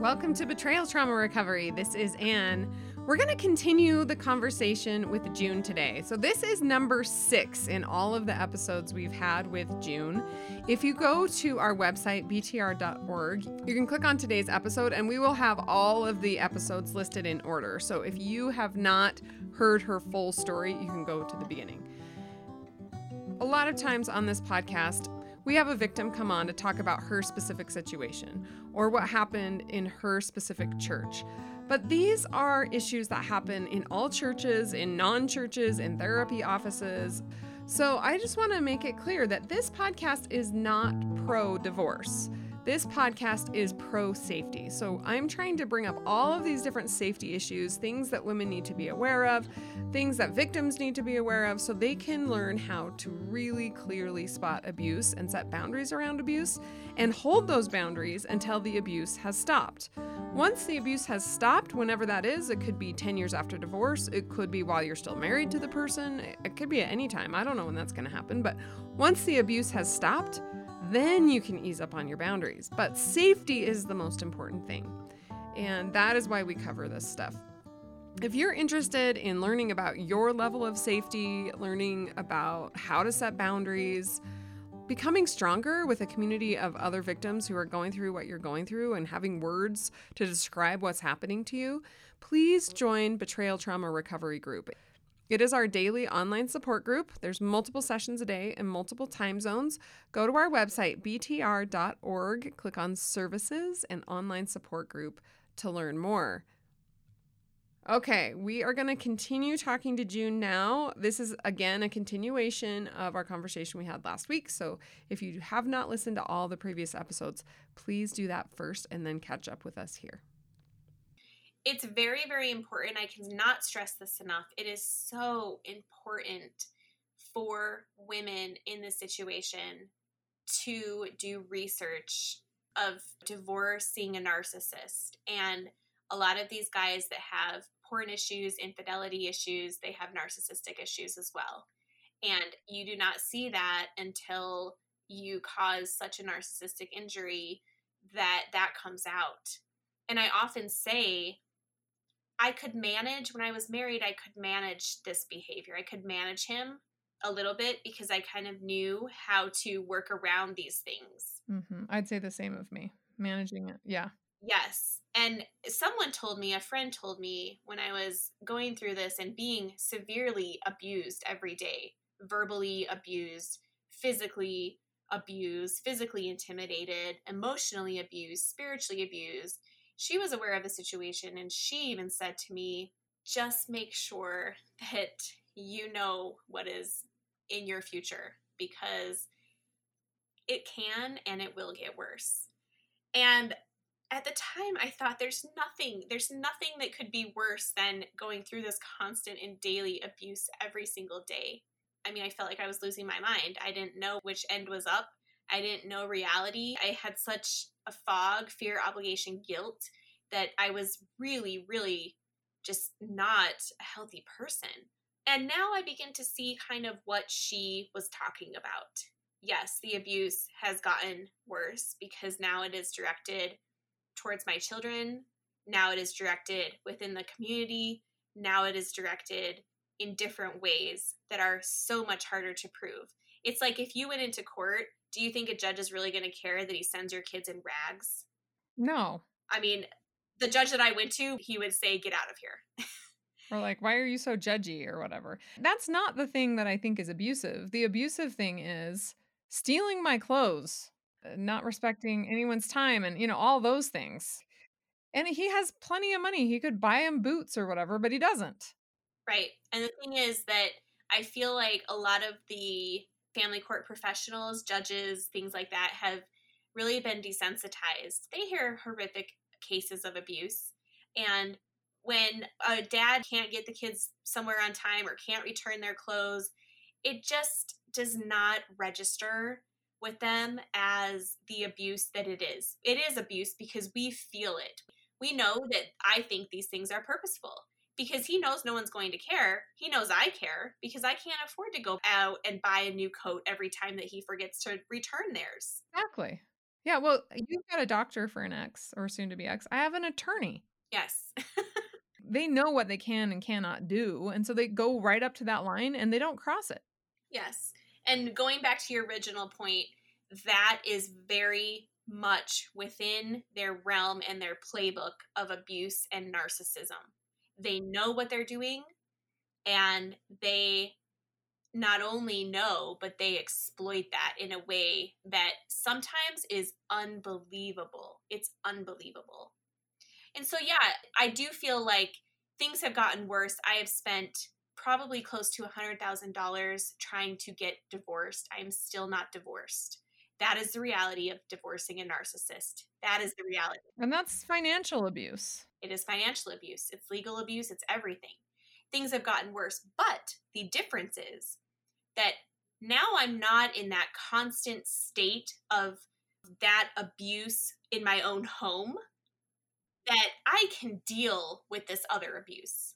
Welcome to Betrayal Trauma Recovery. This is Anne. We're going to continue the conversation with June today. So, this is number six in all of the episodes we've had with June. If you go to our website, btr.org, you can click on today's episode and we will have all of the episodes listed in order. So, if you have not heard her full story, you can go to the beginning. A lot of times on this podcast, we have a victim come on to talk about her specific situation or what happened in her specific church. But these are issues that happen in all churches, in non churches, in therapy offices. So I just want to make it clear that this podcast is not pro divorce. This podcast is pro safety. So I'm trying to bring up all of these different safety issues, things that women need to be aware of, things that victims need to be aware of, so they can learn how to really clearly spot abuse and set boundaries around abuse and hold those boundaries until the abuse has stopped. Once the abuse has stopped, whenever that is, it could be 10 years after divorce, it could be while you're still married to the person, it could be at any time. I don't know when that's going to happen, but once the abuse has stopped, then you can ease up on your boundaries. But safety is the most important thing. And that is why we cover this stuff. If you're interested in learning about your level of safety, learning about how to set boundaries, becoming stronger with a community of other victims who are going through what you're going through and having words to describe what's happening to you, please join Betrayal Trauma Recovery Group. It is our daily online support group. There's multiple sessions a day in multiple time zones. Go to our website, btr.org, click on Services and Online Support Group to learn more. Okay, we are going to continue talking to June now. This is again a continuation of our conversation we had last week. So if you have not listened to all the previous episodes, please do that first and then catch up with us here it's very, very important. I cannot stress this enough. It is so important for women in this situation to do research of divorcing a narcissist. And a lot of these guys that have porn issues, infidelity issues, they have narcissistic issues as well. And you do not see that until you cause such a narcissistic injury that that comes out. And I often say I could manage when I was married, I could manage this behavior. I could manage him a little bit because I kind of knew how to work around these things. Mm-hmm. I'd say the same of me, managing it. Yeah. Yes. And someone told me, a friend told me when I was going through this and being severely abused every day, verbally abused, physically abused, physically intimidated, emotionally abused, spiritually abused she was aware of the situation and she even said to me, just make sure that you know what is in your future because it can and it will get worse. And at the time I thought there's nothing there's nothing that could be worse than going through this constant and daily abuse every single day. I mean, I felt like I was losing my mind. I didn't know which end was up. I didn't know reality. I had such a fog, fear, obligation, guilt that I was really, really just not a healthy person. And now I begin to see kind of what she was talking about. Yes, the abuse has gotten worse because now it is directed towards my children. Now it is directed within the community. Now it is directed in different ways that are so much harder to prove. It's like if you went into court, do you think a judge is really going to care that he sends your kids in rags? No. I mean, the judge that I went to, he would say, get out of here. or like, why are you so judgy or whatever? That's not the thing that I think is abusive. The abusive thing is stealing my clothes, uh, not respecting anyone's time, and, you know, all those things. And he has plenty of money. He could buy him boots or whatever, but he doesn't. Right. And the thing is that I feel like a lot of the family court professionals, judges, things like that have really been desensitized. They hear horrific cases of abuse. And when a dad can't get the kids somewhere on time or can't return their clothes, it just does not register with them as the abuse that it is. It is abuse because we feel it. We know that I think these things are purposeful because he knows no one's going to care. He knows I care because I can't afford to go out and buy a new coat every time that he forgets to return theirs. Exactly. Yeah, well, you've got a doctor for an ex or soon to be ex. I have an attorney. Yes. they know what they can and cannot do. And so they go right up to that line and they don't cross it. Yes. And going back to your original point, that is very much within their realm and their playbook of abuse and narcissism. They know what they're doing and they not only know, but they exploit that in a way that sometimes is unbelievable. It's unbelievable. And so, yeah, I do feel like things have gotten worse. I have spent probably close to $100,000 trying to get divorced. I am still not divorced. That is the reality of divorcing a narcissist. That is the reality. And that's financial abuse. It is financial abuse, it's legal abuse, it's everything. Things have gotten worse. But the difference is that now I'm not in that constant state of that abuse in my own home that I can deal with this other abuse.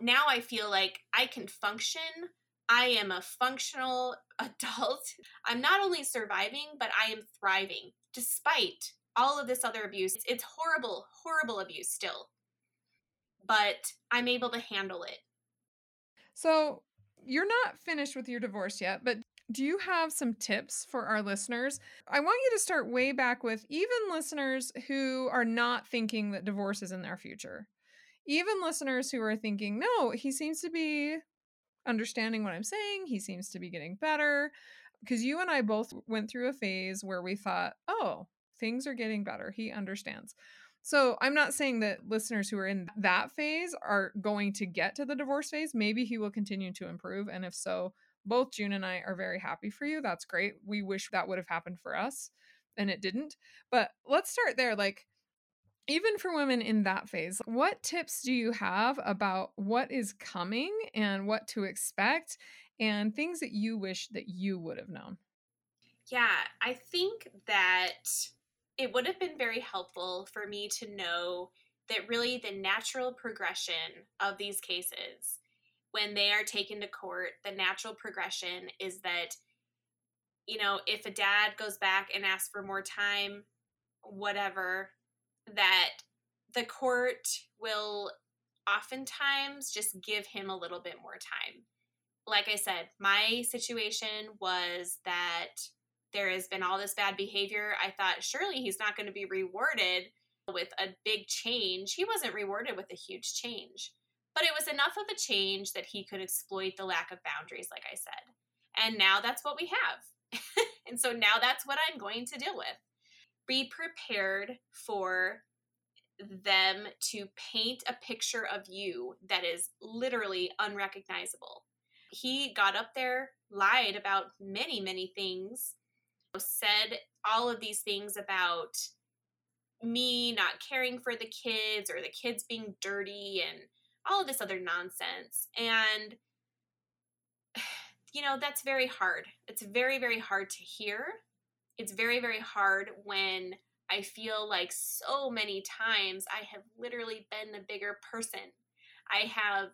Now I feel like I can function. I am a functional adult. I'm not only surviving, but I am thriving despite all of this other abuse. It's horrible, horrible abuse still. But I'm able to handle it. So, you're not finished with your divorce yet, but do you have some tips for our listeners? I want you to start way back with even listeners who are not thinking that divorce is in their future. Even listeners who are thinking, no, he seems to be understanding what I'm saying. He seems to be getting better. Because you and I both went through a phase where we thought, oh, things are getting better. He understands. So I'm not saying that listeners who are in that phase are going to get to the divorce phase. Maybe he will continue to improve. And if so, both June and I are very happy for you. That's great. We wish that would have happened for us and it didn't. But let's start there. Like, even for women in that phase, what tips do you have about what is coming and what to expect and things that you wish that you would have known? Yeah, I think that it would have been very helpful for me to know that really the natural progression of these cases when they are taken to court, the natural progression is that, you know, if a dad goes back and asks for more time, whatever, that the court will oftentimes just give him a little bit more time. Like I said, my situation was that there has been all this bad behavior. I thought surely he's not going to be rewarded with a big change. He wasn't rewarded with a huge change. But it was enough of a change that he could exploit the lack of boundaries, like I said. And now that's what we have. and so now that's what I'm going to deal with. Be prepared for them to paint a picture of you that is literally unrecognizable. He got up there, lied about many, many things, said all of these things about me not caring for the kids or the kids being dirty and all of this other nonsense. And, you know, that's very hard. It's very, very hard to hear. It's very, very hard when I feel like so many times I have literally been the bigger person. I have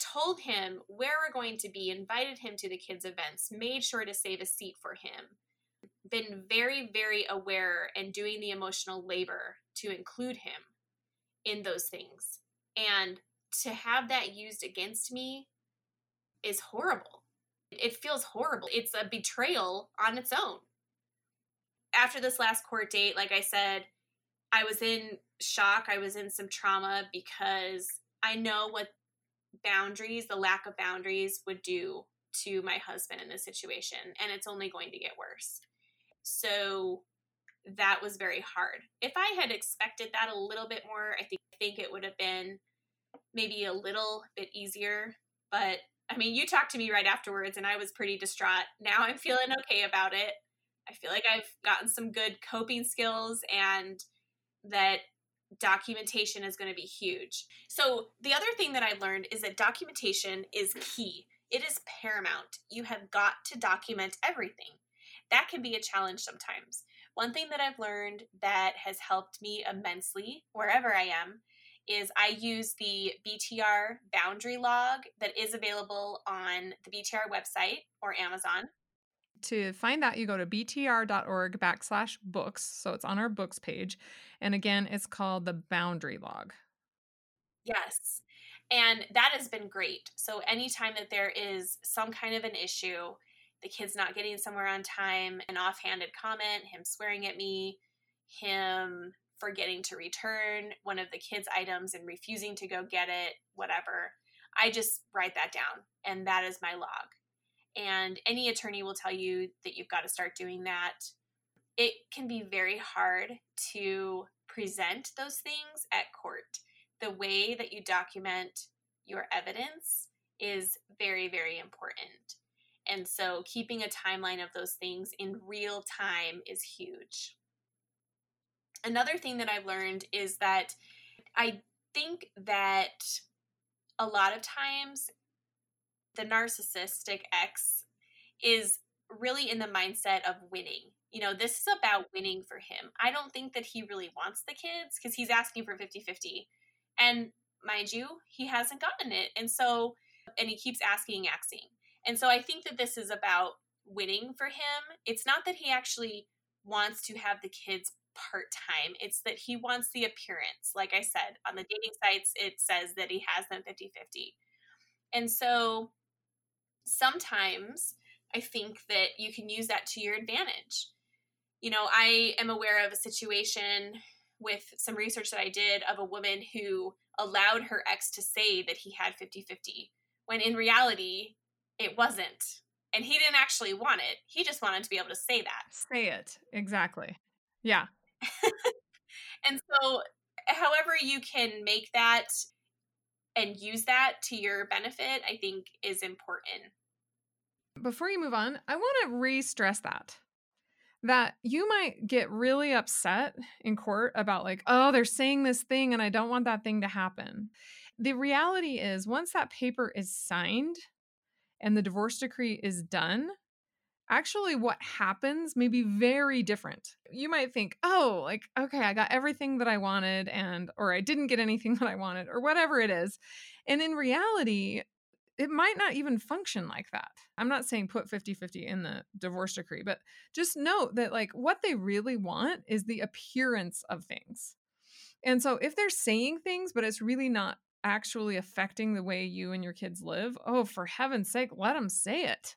told him where we're going to be, invited him to the kids' events, made sure to save a seat for him, been very, very aware and doing the emotional labor to include him in those things. And to have that used against me is horrible. It feels horrible. It's a betrayal on its own. After this last court date, like I said, I was in shock. I was in some trauma because I know what boundaries, the lack of boundaries, would do to my husband in this situation. And it's only going to get worse. So that was very hard. If I had expected that a little bit more, I think, I think it would have been maybe a little bit easier. But I mean, you talked to me right afterwards and I was pretty distraught. Now I'm feeling okay about it. I feel like I've gotten some good coping skills and that documentation is going to be huge. So, the other thing that I learned is that documentation is key. It is paramount. You have got to document everything. That can be a challenge sometimes. One thing that I've learned that has helped me immensely wherever I am is I use the BTR boundary log that is available on the BTR website or Amazon. To find that, you go to btr.org backslash books. So it's on our books page. And again, it's called the boundary log. Yes. And that has been great. So anytime that there is some kind of an issue, the kid's not getting somewhere on time, an offhanded comment, him swearing at me, him forgetting to return one of the kids' items and refusing to go get it, whatever, I just write that down and that is my log. And any attorney will tell you that you've got to start doing that. It can be very hard to present those things at court. The way that you document your evidence is very, very important. And so keeping a timeline of those things in real time is huge. Another thing that I've learned is that I think that a lot of times the narcissistic ex is really in the mindset of winning. You know, this is about winning for him. I don't think that he really wants the kids because he's asking for 50 50. And mind you, he hasn't gotten it. And so, and he keeps asking, asking. And so I think that this is about winning for him. It's not that he actually wants to have the kids part time, it's that he wants the appearance. Like I said, on the dating sites, it says that he has them 50 50. And so sometimes I think that you can use that to your advantage. You know, I am aware of a situation with some research that I did of a woman who allowed her ex to say that he had 50 50, when in reality, it wasn't. And he didn't actually want it. He just wanted to be able to say that. Say it. Exactly. Yeah. and so, however, you can make that and use that to your benefit, I think is important. Before you move on, I want to re stress that. That you might get really upset in court about, like, oh, they're saying this thing and I don't want that thing to happen. The reality is, once that paper is signed and the divorce decree is done, actually what happens may be very different. You might think, "Oh, like okay, I got everything that I wanted and or I didn't get anything that I wanted or whatever it is." And in reality, it might not even function like that. I'm not saying put 50-50 in the divorce decree, but just note that like what they really want is the appearance of things. And so if they're saying things but it's really not actually affecting the way you and your kids live, oh, for heaven's sake, let them say it.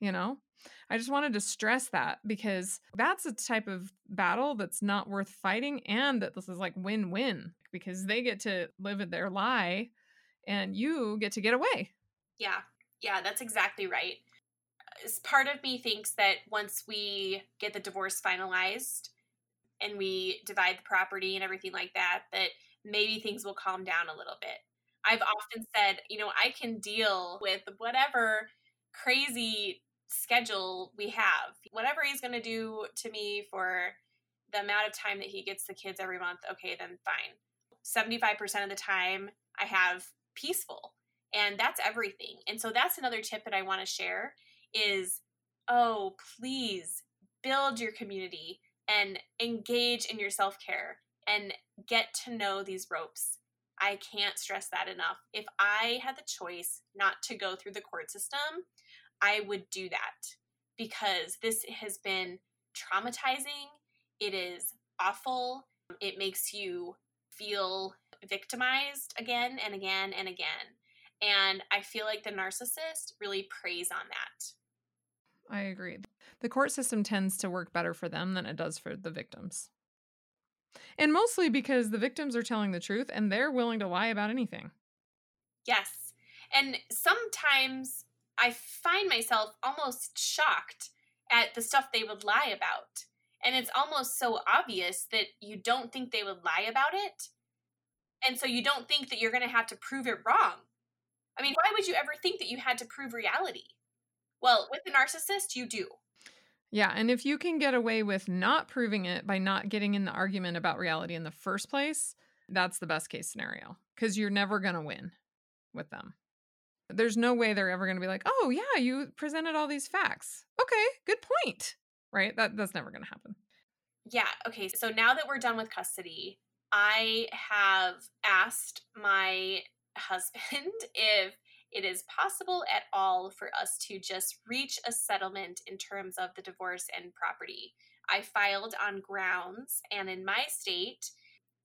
You know? I just wanted to stress that because that's a type of battle that's not worth fighting and that this is like win-win because they get to live their lie and you get to get away. Yeah. Yeah, that's exactly right. Part of me thinks that once we get the divorce finalized and we divide the property and everything like that, that maybe things will calm down a little bit. I've often said, you know, I can deal with whatever crazy schedule we have. Whatever he's going to do to me for the amount of time that he gets the kids every month, okay, then fine. 75% of the time, I have peaceful. And that's everything. And so that's another tip that I want to share is oh, please build your community and engage in your self-care and get to know these ropes. I can't stress that enough. If I had the choice not to go through the court system, I would do that because this has been traumatizing. It is awful. It makes you feel victimized again and again and again. And I feel like the narcissist really preys on that. I agree. The court system tends to work better for them than it does for the victims. And mostly because the victims are telling the truth and they're willing to lie about anything. Yes. And sometimes I find myself almost shocked at the stuff they would lie about. And it's almost so obvious that you don't think they would lie about it. And so you don't think that you're going to have to prove it wrong. I mean, why would you ever think that you had to prove reality? Well, with a narcissist, you do. Yeah, and if you can get away with not proving it by not getting in the argument about reality in the first place, that's the best case scenario because you're never going to win with them. There's no way they're ever going to be like, "Oh, yeah, you presented all these facts." Okay, good point. Right? That that's never going to happen. Yeah, okay. So now that we're done with custody, I have asked my husband if it is possible at all for us to just reach a settlement in terms of the divorce and property. I filed on grounds, and in my state,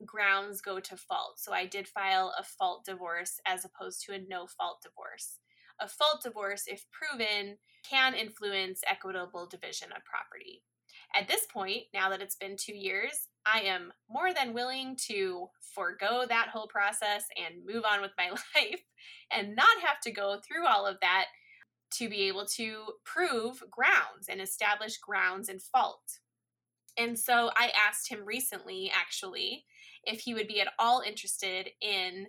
grounds go to fault. So I did file a fault divorce as opposed to a no fault divorce. A fault divorce, if proven, can influence equitable division of property. At this point, now that it's been two years, I am more than willing to forego that whole process and move on with my life and not have to go through all of that to be able to prove grounds and establish grounds and fault. And so I asked him recently, actually, if he would be at all interested in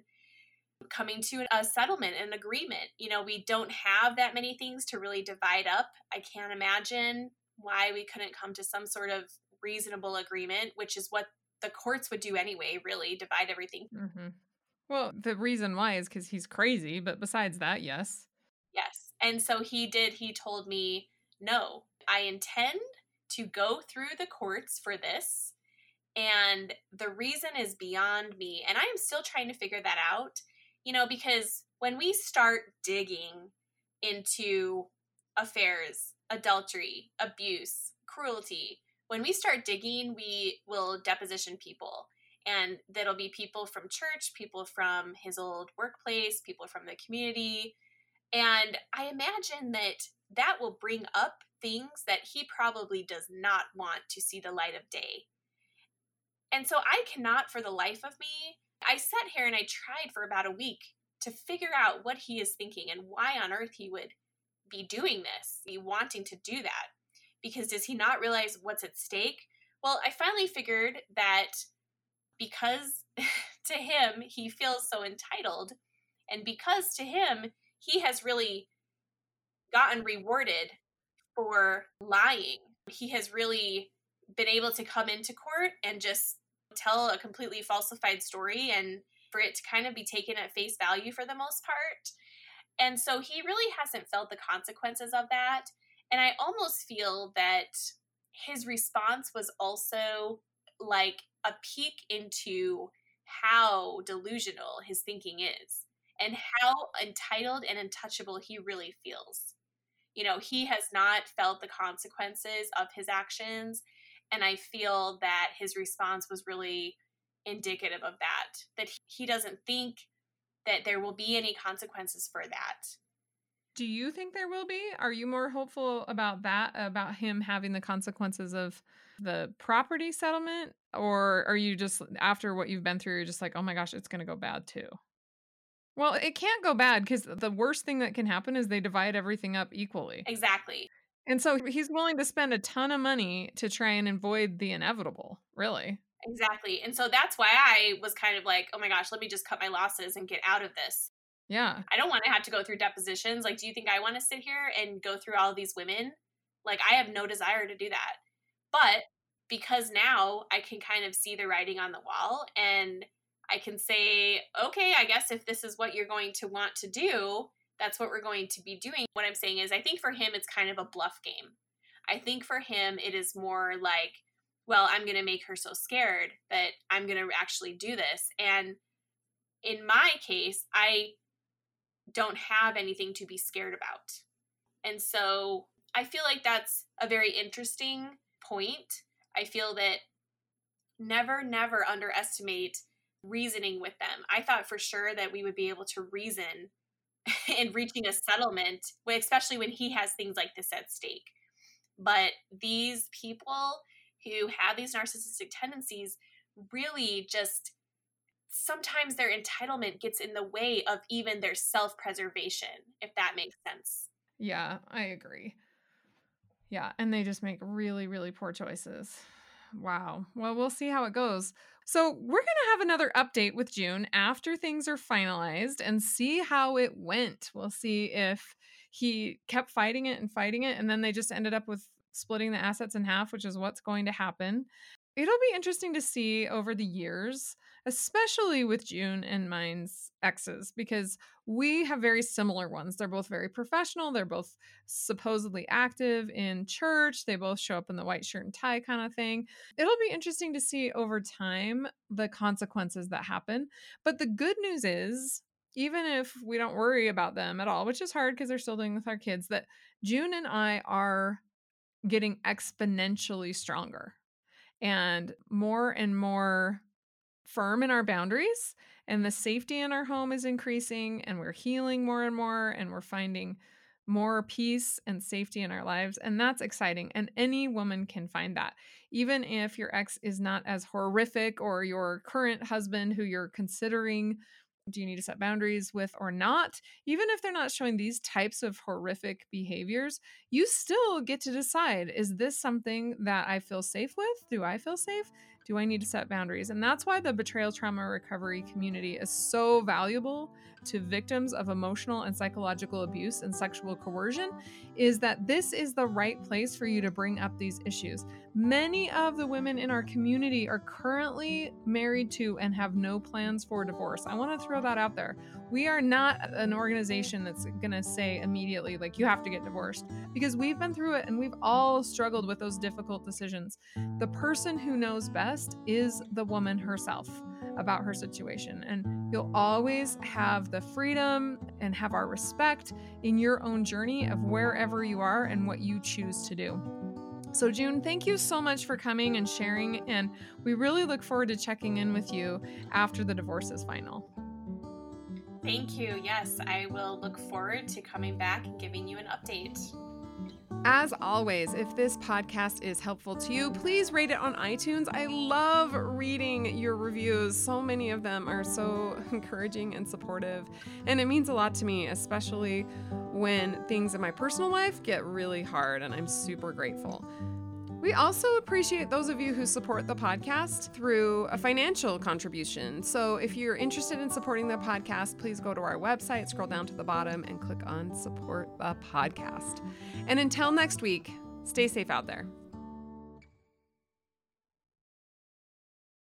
coming to a settlement, an agreement. You know, we don't have that many things to really divide up. I can't imagine why we couldn't come to some sort of reasonable agreement, which is what the courts would do anyway, really divide everything. Mm-hmm. Well, the reason why is because he's crazy, but besides that, yes. Yes. And so he did, he told me, no, I intend to go through the courts for this. And the reason is beyond me. And I am still trying to figure that out, you know, because when we start digging into affairs, adultery, abuse, cruelty, when we start digging, we will deposition people. And that'll be people from church, people from his old workplace, people from the community. And I imagine that that will bring up things that he probably does not want to see the light of day. And so I cannot, for the life of me, I sat here and I tried for about a week to figure out what he is thinking and why on earth he would be doing this, be wanting to do that. Because does he not realize what's at stake? Well, I finally figured that because to him he feels so entitled, and because to him he has really gotten rewarded for lying. He has really been able to come into court and just tell a completely falsified story and for it to kind of be taken at face value for the most part. And so he really hasn't felt the consequences of that. And I almost feel that his response was also like a peek into how delusional his thinking is and how entitled and untouchable he really feels you know, he has not felt the consequences of his actions. And I feel that his response was really indicative of that, that he doesn't think that there will be any consequences for that. Do you think there will be? Are you more hopeful about that, about him having the consequences of the property settlement? Or are you just, after what you've been through, you're just like, oh my gosh, it's going to go bad too? Well, it can't go bad because the worst thing that can happen is they divide everything up equally. Exactly. And so he's willing to spend a ton of money to try and avoid the inevitable, really. Exactly. And so that's why I was kind of like, oh my gosh, let me just cut my losses and get out of this. Yeah. I don't want to have to go through depositions. Like, do you think I want to sit here and go through all these women? Like, I have no desire to do that. But because now I can kind of see the writing on the wall and I can say, okay, I guess if this is what you're going to want to do, that's what we're going to be doing. What I'm saying is, I think for him, it's kind of a bluff game. I think for him, it is more like, well, I'm going to make her so scared that I'm going to actually do this. And in my case, I don't have anything to be scared about. And so I feel like that's a very interesting point. I feel that never, never underestimate reasoning with them. I thought for sure that we would be able to reason in reaching a settlement, especially when he has things like this at stake. But these people who have these narcissistic tendencies really just sometimes their entitlement gets in the way of even their self preservation, if that makes sense. Yeah, I agree. Yeah, and they just make really, really poor choices. Wow. Well, we'll see how it goes. So, we're going to have another update with June after things are finalized and see how it went. We'll see if he kept fighting it and fighting it, and then they just ended up with splitting the assets in half, which is what's going to happen. It'll be interesting to see over the years especially with June and mine's exes, because we have very similar ones. They're both very professional. They're both supposedly active in church. They both show up in the white shirt and tie kind of thing. It'll be interesting to see over time the consequences that happen. But the good news is, even if we don't worry about them at all, which is hard because they're still doing with our kids, that June and I are getting exponentially stronger and more and more firm in our boundaries and the safety in our home is increasing and we're healing more and more and we're finding more peace and safety in our lives and that's exciting and any woman can find that. Even if your ex is not as horrific or your current husband who you're considering do you need to set boundaries with or not? Even if they're not showing these types of horrific behaviors you still get to decide is this something that i feel safe with? Do i feel safe? Do I need to set boundaries? And that's why the betrayal trauma recovery community is so valuable to victims of emotional and psychological abuse and sexual coercion is that this is the right place for you to bring up these issues. Many of the women in our community are currently married to and have no plans for divorce. I want to throw that out there. We are not an organization that's going to say immediately, like, you have to get divorced because we've been through it and we've all struggled with those difficult decisions. The person who knows best is the woman herself about her situation. And you'll always have the freedom and have our respect in your own journey of wherever you are and what you choose to do. So, June, thank you so much for coming and sharing. And we really look forward to checking in with you after the divorce is final. Thank you. Yes, I will look forward to coming back and giving you an update. As always, if this podcast is helpful to you, please rate it on iTunes. I love reading your reviews. So many of them are so encouraging and supportive. And it means a lot to me, especially when things in my personal life get really hard, and I'm super grateful. We also appreciate those of you who support the podcast through a financial contribution. So if you're interested in supporting the podcast, please go to our website, scroll down to the bottom, and click on support the podcast. And until next week, stay safe out there.